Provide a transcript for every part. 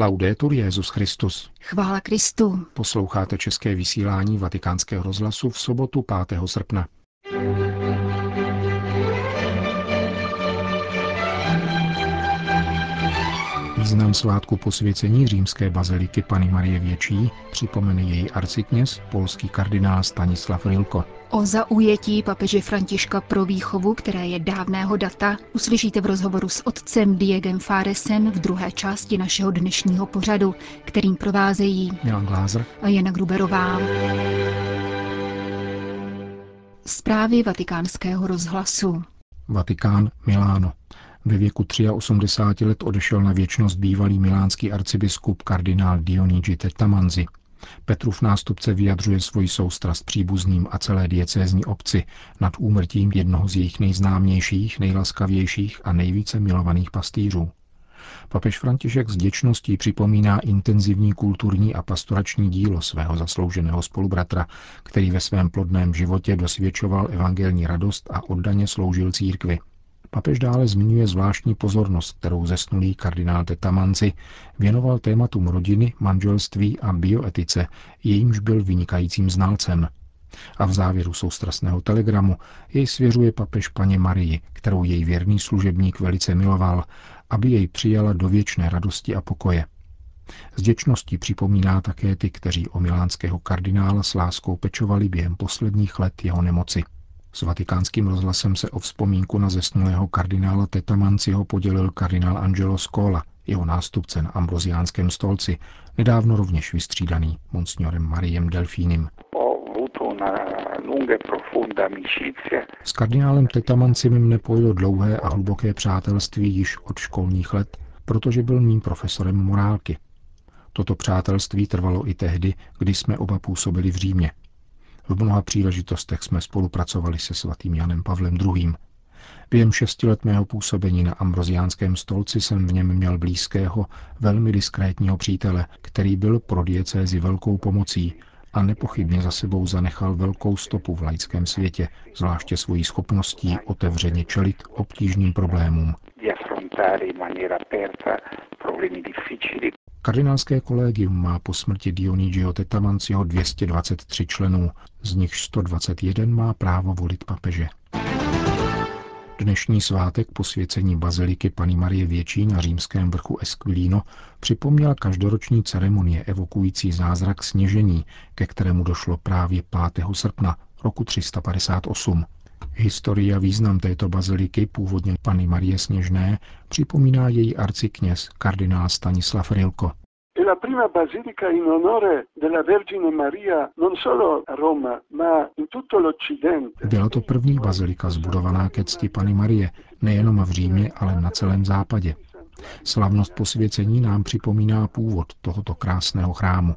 Laudetur Jezus Christus. Chvála Kristu. Posloucháte české vysílání Vatikánského rozhlasu v sobotu 5. srpna. Význam svátku posvěcení římské baziliky Pany Marie Větší připomene její arcikněz, polský kardinál Stanislav Rilko. O zaujetí papeže Františka pro výchovu, které je dávného data, uslyšíte v rozhovoru s otcem Diegem Fáresem v druhé části našeho dnešního pořadu, kterým provázejí Milan Glázer a Jana Gruberová. Zprávy vatikánského rozhlasu. Vatikán, Miláno. Ve věku 83 let odešel na věčnost bývalý milánský arcibiskup kardinál Dionigi Tettamanzi. Petrův nástupce vyjadřuje svoji soustrast příbuzným a celé diecézní obci nad úmrtím jednoho z jejich nejznámějších, nejlaskavějších a nejvíce milovaných pastýřů. Papež František s děčností připomíná intenzivní kulturní a pastorační dílo svého zaslouženého spolubratra, který ve svém plodném životě dosvědčoval evangelní radost a oddaně sloužil církvi. Papež dále zmiňuje zvláštní pozornost, kterou zesnulý kardinál Tetamanci věnoval tématům rodiny, manželství a bioetice, jejímž byl vynikajícím znalcem. A v závěru soustrasného telegramu jej svěřuje papež paně Marii, kterou její věrný služebník velice miloval, aby jej přijala do věčné radosti a pokoje. S děčností připomíná také ty, kteří o milánského kardinála s láskou pečovali během posledních let jeho nemoci. S vatikánským rozhlasem se o vzpomínku na zesnulého kardinála Tetamanciho podělil kardinál Angelo Scola, jeho nástupce na ambroziánském stolci, nedávno rovněž vystřídaný monsignorem Mariem Delfínem. S kardinálem Tetamancim mne pojilo dlouhé a hluboké přátelství již od školních let, protože byl mým profesorem morálky. Toto přátelství trvalo i tehdy, kdy jsme oba působili v Římě. V mnoha příležitostech jsme spolupracovali se svatým Janem Pavlem II. Během šesti let mého působení na ambroziánském stolci jsem v něm měl blízkého, velmi diskrétního přítele, který byl pro diecézi velkou pomocí a nepochybně za sebou zanechal velkou stopu v laickém světě, zvláště svojí schopností otevřeně čelit obtížným problémům. Kardinálské kolegium má po smrti Dionigio Tetamanciho 223 členů, z nich 121 má právo volit papeže. Dnešní svátek posvěcení baziliky Pany Marie Větší na římském vrchu Esquilino připomněla každoroční ceremonie evokující zázrak sněžení, ke kterému došlo právě 5. srpna roku 358. Historie a význam této baziliky, původně Pany Marie Sněžné, připomíná její arcikněz kardinál Stanislav Rilko. la prima basilica in onore della Vergine Maria non solo a Roma, ma in tutto l'Occidente. Byla to první bazilika zbudovaná ke cti Pany Marie, nejenom v Římě, ale na celém západě. Slavnost posvěcení nám připomíná původ tohoto krásného chrámu.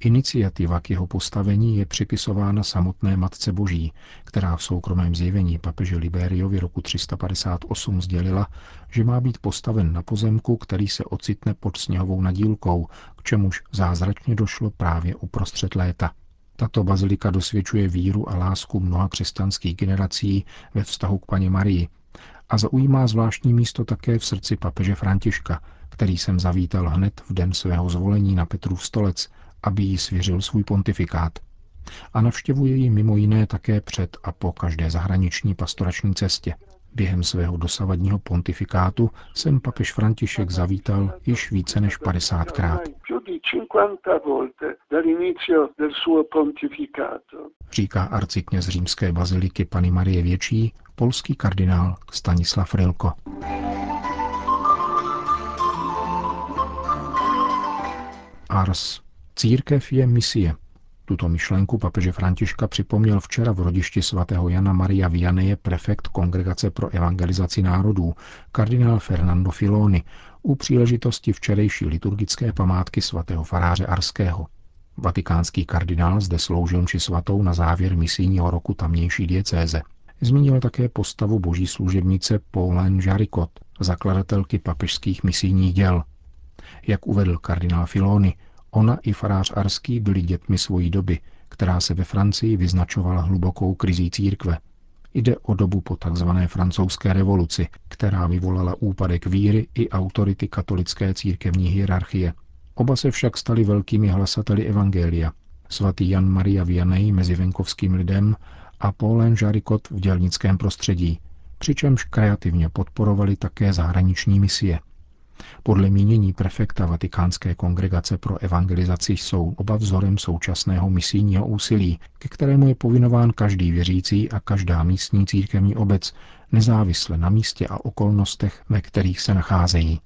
Iniciativa k jeho postavení je připisována samotné Matce Boží, která v soukromém zjevení papeže Liberiovi roku 358 sdělila, že má být postaven na pozemku, který se ocitne pod sněhovou nadílkou, k čemuž zázračně došlo právě uprostřed léta. Tato bazilika dosvědčuje víru a lásku mnoha křesťanských generací ve vztahu k paně Marii a zaujímá zvláštní místo také v srdci papeže Františka, který jsem zavítal hned v den svého zvolení na Petrův stolec aby jí svěřil svůj pontifikát. A navštěvuje ji mimo jiné také před a po každé zahraniční pastorační cestě. Během svého dosavadního pontifikátu jsem papež František zavítal již více než 50krát. Říká arcikněz římské baziliky Pany Marie Větší, polský kardinál Stanislav Rilko. Ars Církev je misie. Tuto myšlenku papeže Františka připomněl včera v rodišti svatého Jana Maria Vianeje prefekt Kongregace pro evangelizaci národů, kardinál Fernando Filoni, u příležitosti včerejší liturgické památky svatého faráře Arského. Vatikánský kardinál zde sloužil či svatou na závěr misijního roku tamnější diecéze. Zmínil také postavu boží služebnice Pauline Jaricot, zakladatelky papežských misijních děl. Jak uvedl kardinál Filoni, Ona i farář Arský byli dětmi svojí doby, která se ve Francii vyznačovala hlubokou krizí církve. Jde o dobu po tzv. francouzské revoluci, která vyvolala úpadek víry i autority katolické církevní hierarchie. Oba se však stali velkými hlasateli evangelia. Svatý Jan Maria Vianney mezi venkovským lidem a Paulen Jaricot v dělnickém prostředí, přičemž kreativně podporovali také zahraniční misie. Podle mínění prefekta Vatikánské kongregace pro evangelizaci jsou oba vzorem současného misijního úsilí, ke kterému je povinován každý věřící a každá místní církevní obec, nezávisle na místě a okolnostech, ve kterých se nacházejí.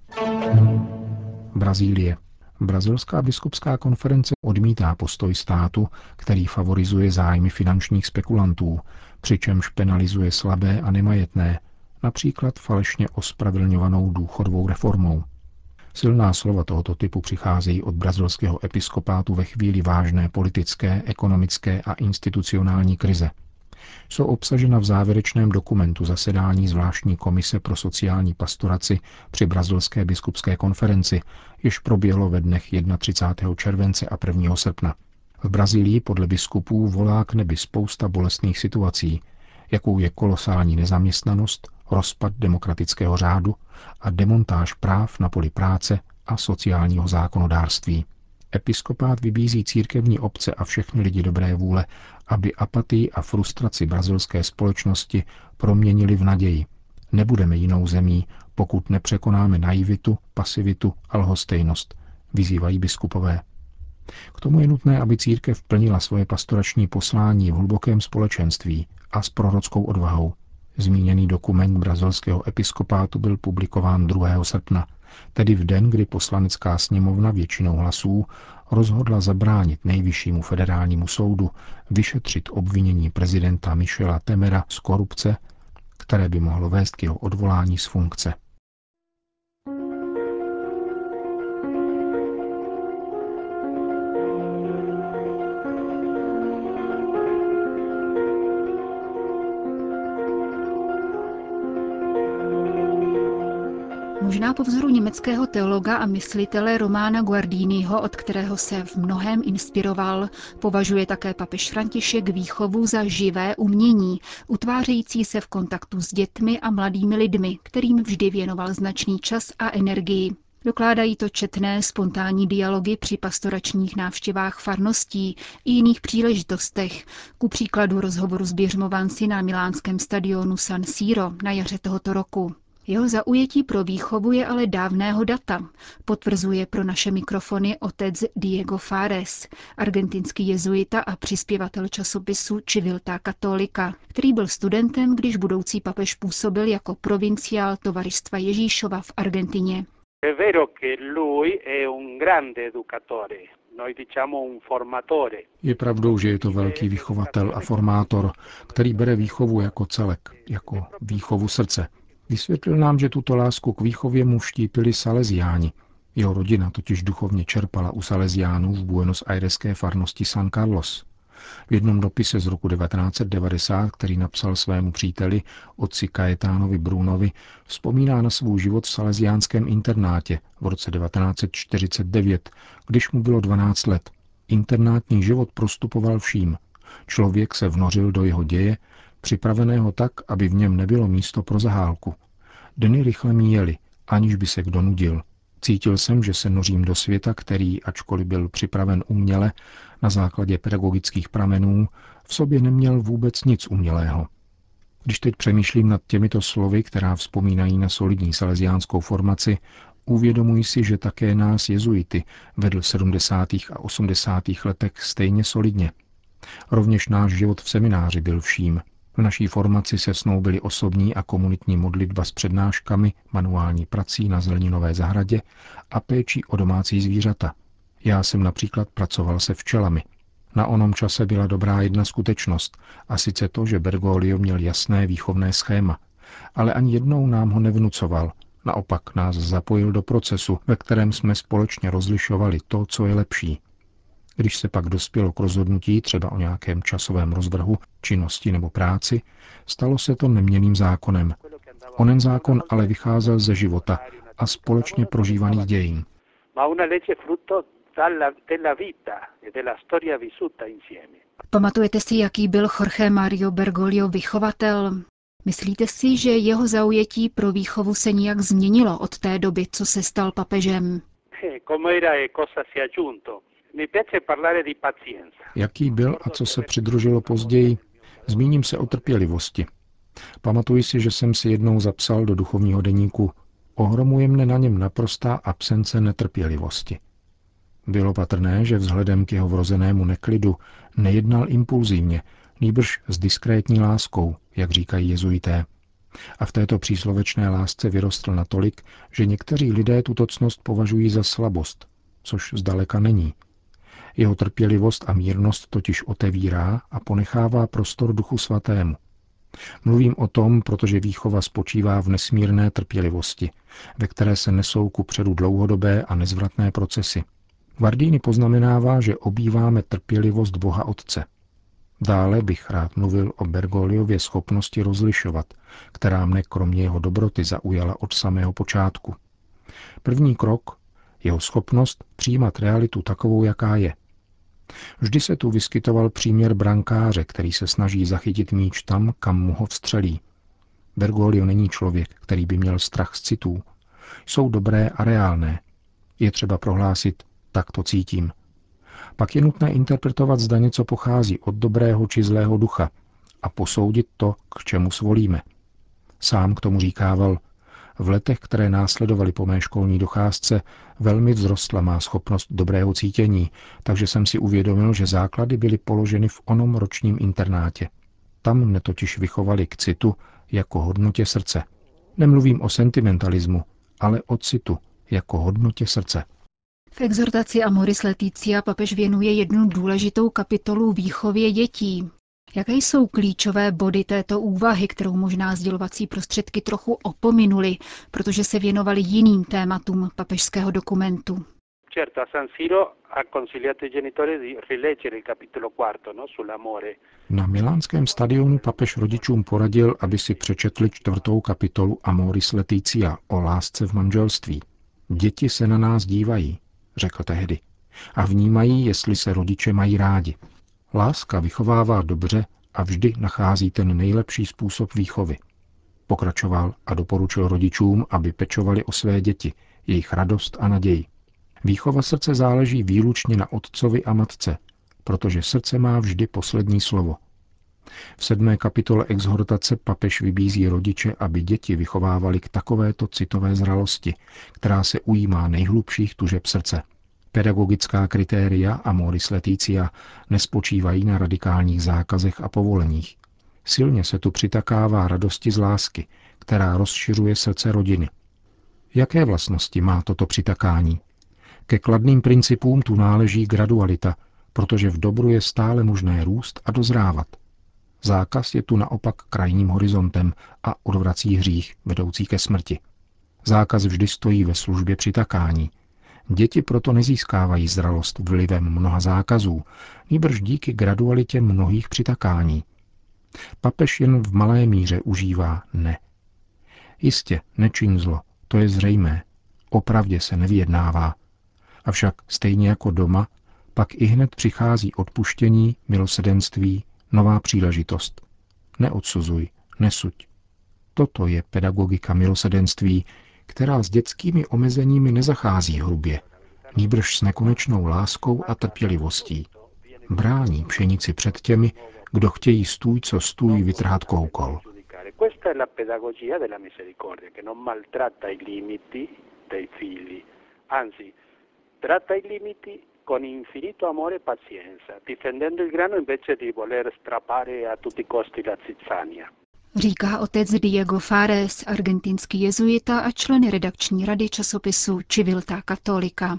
Brazílie. Brazilská biskupská konference odmítá postoj státu, který favorizuje zájmy finančních spekulantů, přičemž penalizuje slabé a nemajetné, například falešně ospravedlňovanou důchodovou reformou. Silná slova tohoto typu přicházejí od brazilského episkopátu ve chvíli vážné politické, ekonomické a institucionální krize. Jsou obsažena v závěrečném dokumentu zasedání zvláštní komise pro sociální pastoraci při brazilské biskupské konferenci, jež proběhlo ve dnech 31. července a 1. srpna. V Brazílii podle biskupů volá k nebi spousta bolestných situací, jakou je kolosální nezaměstnanost, rozpad demokratického řádu a demontáž práv na poli práce a sociálního zákonodárství. Episkopát vybízí církevní obce a všechny lidi dobré vůle, aby apatii a frustraci brazilské společnosti proměnili v naději. Nebudeme jinou zemí, pokud nepřekonáme naivitu, pasivitu a lhostejnost, vyzývají biskupové. K tomu je nutné, aby církev plnila svoje pastorační poslání v hlubokém společenství a s prorockou odvahou. Zmíněný dokument brazilského episkopátu byl publikován 2. srpna, tedy v den, kdy poslanecká sněmovna většinou hlasů rozhodla zabránit nejvyššímu federálnímu soudu vyšetřit obvinění prezidenta Michela Temera z korupce, které by mohlo vést k jeho odvolání z funkce. Možná po vzoru německého teologa a myslitele Romána Guardiniho, od kterého se v mnohem inspiroval, považuje také papež František výchovu za živé umění, utvářející se v kontaktu s dětmi a mladými lidmi, kterým vždy věnoval značný čas a energii. Dokládají to četné spontánní dialogy při pastoračních návštěvách farností i jiných příležitostech, ku příkladu rozhovoru s běžmovanci na milánském stadionu San Siro na jaře tohoto roku. Jeho zaujetí pro výchovu je ale dávného data, potvrzuje pro naše mikrofony otec Diego Fares, argentinský jezuita a přispěvatel časopisu Civilta Katolika, který byl studentem, když budoucí papež působil jako provinciál Tovaristva Ježíšova v Argentině. Je pravdou, že je to velký vychovatel a formátor, který bere výchovu jako celek, jako výchovu srdce, Vysvětlil nám, že tuto lásku k výchově mu vštípili Salesiáni. Jeho rodina totiž duchovně čerpala u Salesiánů v Buenos Aireské farnosti San Carlos. V jednom dopise z roku 1990, který napsal svému příteli, otci Kajetánovi Brunovi, vzpomíná na svůj život v salesiánském internátě v roce 1949, když mu bylo 12 let. Internátní život prostupoval vším. Člověk se vnořil do jeho děje připraveného tak, aby v něm nebylo místo pro zahálku. Dny rychle míjely, aniž by se kdo nudil. Cítil jsem, že se nořím do světa, který, ačkoliv byl připraven uměle, na základě pedagogických pramenů, v sobě neměl vůbec nic umělého. Když teď přemýšlím nad těmito slovy, která vzpomínají na solidní salesiánskou formaci, uvědomuji si, že také nás jezuity vedl v 70. a 80. letech stejně solidně. Rovněž náš život v semináři byl vším, v naší formaci se snoubily osobní a komunitní modlitba s přednáškami, manuální prací na zeleninové zahradě a péčí o domácí zvířata. Já jsem například pracoval se včelami. Na onom čase byla dobrá jedna skutečnost, a sice to, že Bergoglio měl jasné výchovné schéma, ale ani jednou nám ho nevnucoval, naopak nás zapojil do procesu, ve kterém jsme společně rozlišovali to, co je lepší, když se pak dospělo k rozhodnutí třeba o nějakém časovém rozvrhu, činnosti nebo práci, stalo se to neměným zákonem. Onen zákon ale vycházel ze života a společně prožívaných dějin. Pamatujete si, jaký byl Jorge Mario Bergoglio vychovatel? Myslíte si, že jeho zaujetí pro výchovu se nijak změnilo od té doby, co se stal papežem? Jaký byl a co se přidružilo později? Zmíním se o trpělivosti. Pamatuji si, že jsem si jednou zapsal do duchovního deníku Ohromuje mne na něm naprostá absence netrpělivosti. Bylo patrné, že vzhledem k jeho vrozenému neklidu nejednal impulzivně, nýbrž s diskrétní láskou, jak říkají jezuité. A v této příslovečné lásce vyrostl natolik, že někteří lidé tuto cnost považují za slabost, což zdaleka není. Jeho trpělivost a mírnost totiž otevírá a ponechává prostor duchu svatému. Mluvím o tom, protože výchova spočívá v nesmírné trpělivosti, ve které se nesou ku předu dlouhodobé a nezvratné procesy. Vardíny poznamenává, že obýváme trpělivost Boha Otce. Dále bych rád mluvil o Bergoliově schopnosti rozlišovat, která mne kromě jeho dobroty zaujala od samého počátku. První krok, jeho schopnost přijímat realitu takovou, jaká je. Vždy se tu vyskytoval příměr brankáře, který se snaží zachytit míč tam, kam mu ho vstřelí. Bergoglio není člověk, který by měl strach z citů. Jsou dobré a reálné. Je třeba prohlásit, tak to cítím. Pak je nutné interpretovat, zda něco pochází od dobrého či zlého ducha a posoudit to, k čemu svolíme. Sám k tomu říkával, v letech, které následovaly po mé školní docházce, velmi vzrostla má schopnost dobrého cítění, takže jsem si uvědomil, že základy byly položeny v onom ročním internátě. Tam mne totiž vychovali k citu jako hodnotě srdce. Nemluvím o sentimentalismu, ale o citu jako hodnotě srdce. V exhortaci Amoris Leticia papež věnuje jednu důležitou kapitolu výchově dětí. Jaké jsou klíčové body této úvahy, kterou možná sdělovací prostředky trochu opominuli, protože se věnovali jiným tématům papežského dokumentu? Na milánském stadionu papež rodičům poradil, aby si přečetli čtvrtou kapitolu Amoris Leticia o lásce v manželství. Děti se na nás dívají, řekl tehdy, a vnímají, jestli se rodiče mají rádi. Láska vychovává dobře a vždy nachází ten nejlepší způsob výchovy. Pokračoval a doporučil rodičům, aby pečovali o své děti, jejich radost a naději. Výchova srdce záleží výlučně na otcovi a matce, protože srdce má vždy poslední slovo. V sedmé kapitole exhortace papež vybízí rodiče, aby děti vychovávali k takovéto citové zralosti, která se ujímá nejhlubších tužeb srdce. Pedagogická kritéria a moris leticia nespočívají na radikálních zákazech a povoleních. Silně se tu přitakává radosti z lásky, která rozšiřuje srdce rodiny. Jaké vlastnosti má toto přitakání? Ke kladným principům tu náleží gradualita, protože v dobru je stále možné růst a dozrávat. Zákaz je tu naopak krajním horizontem a odvrací hřích vedoucí ke smrti. Zákaz vždy stojí ve službě přitakání – Děti proto nezískávají zralost vlivem mnoha zákazů, nýbrž díky gradualitě mnohých přitakání. Papež jen v malé míře užívá ne. Jistě, nečin zlo, to je zřejmé. Opravdě se nevyjednává. Avšak stejně jako doma, pak i hned přichází odpuštění, milosedenství, nová příležitost. Neodsuzuj, nesuď. Toto je pedagogika milosedenství, která s dětskými omezeními nezachází hrubě, nýbrž s nekonečnou láskou a trpělivostí. Brání pšenici před těmi, kdo chtějí stůj co stůj vytrhat koukol. con infinito amore e pazienza, difendendo il grano invece di voler strappare a tutti i costi la zizzania říká otec Diego Fares, argentinský jezuita a člen redakční rady časopisu Civilta Katolika.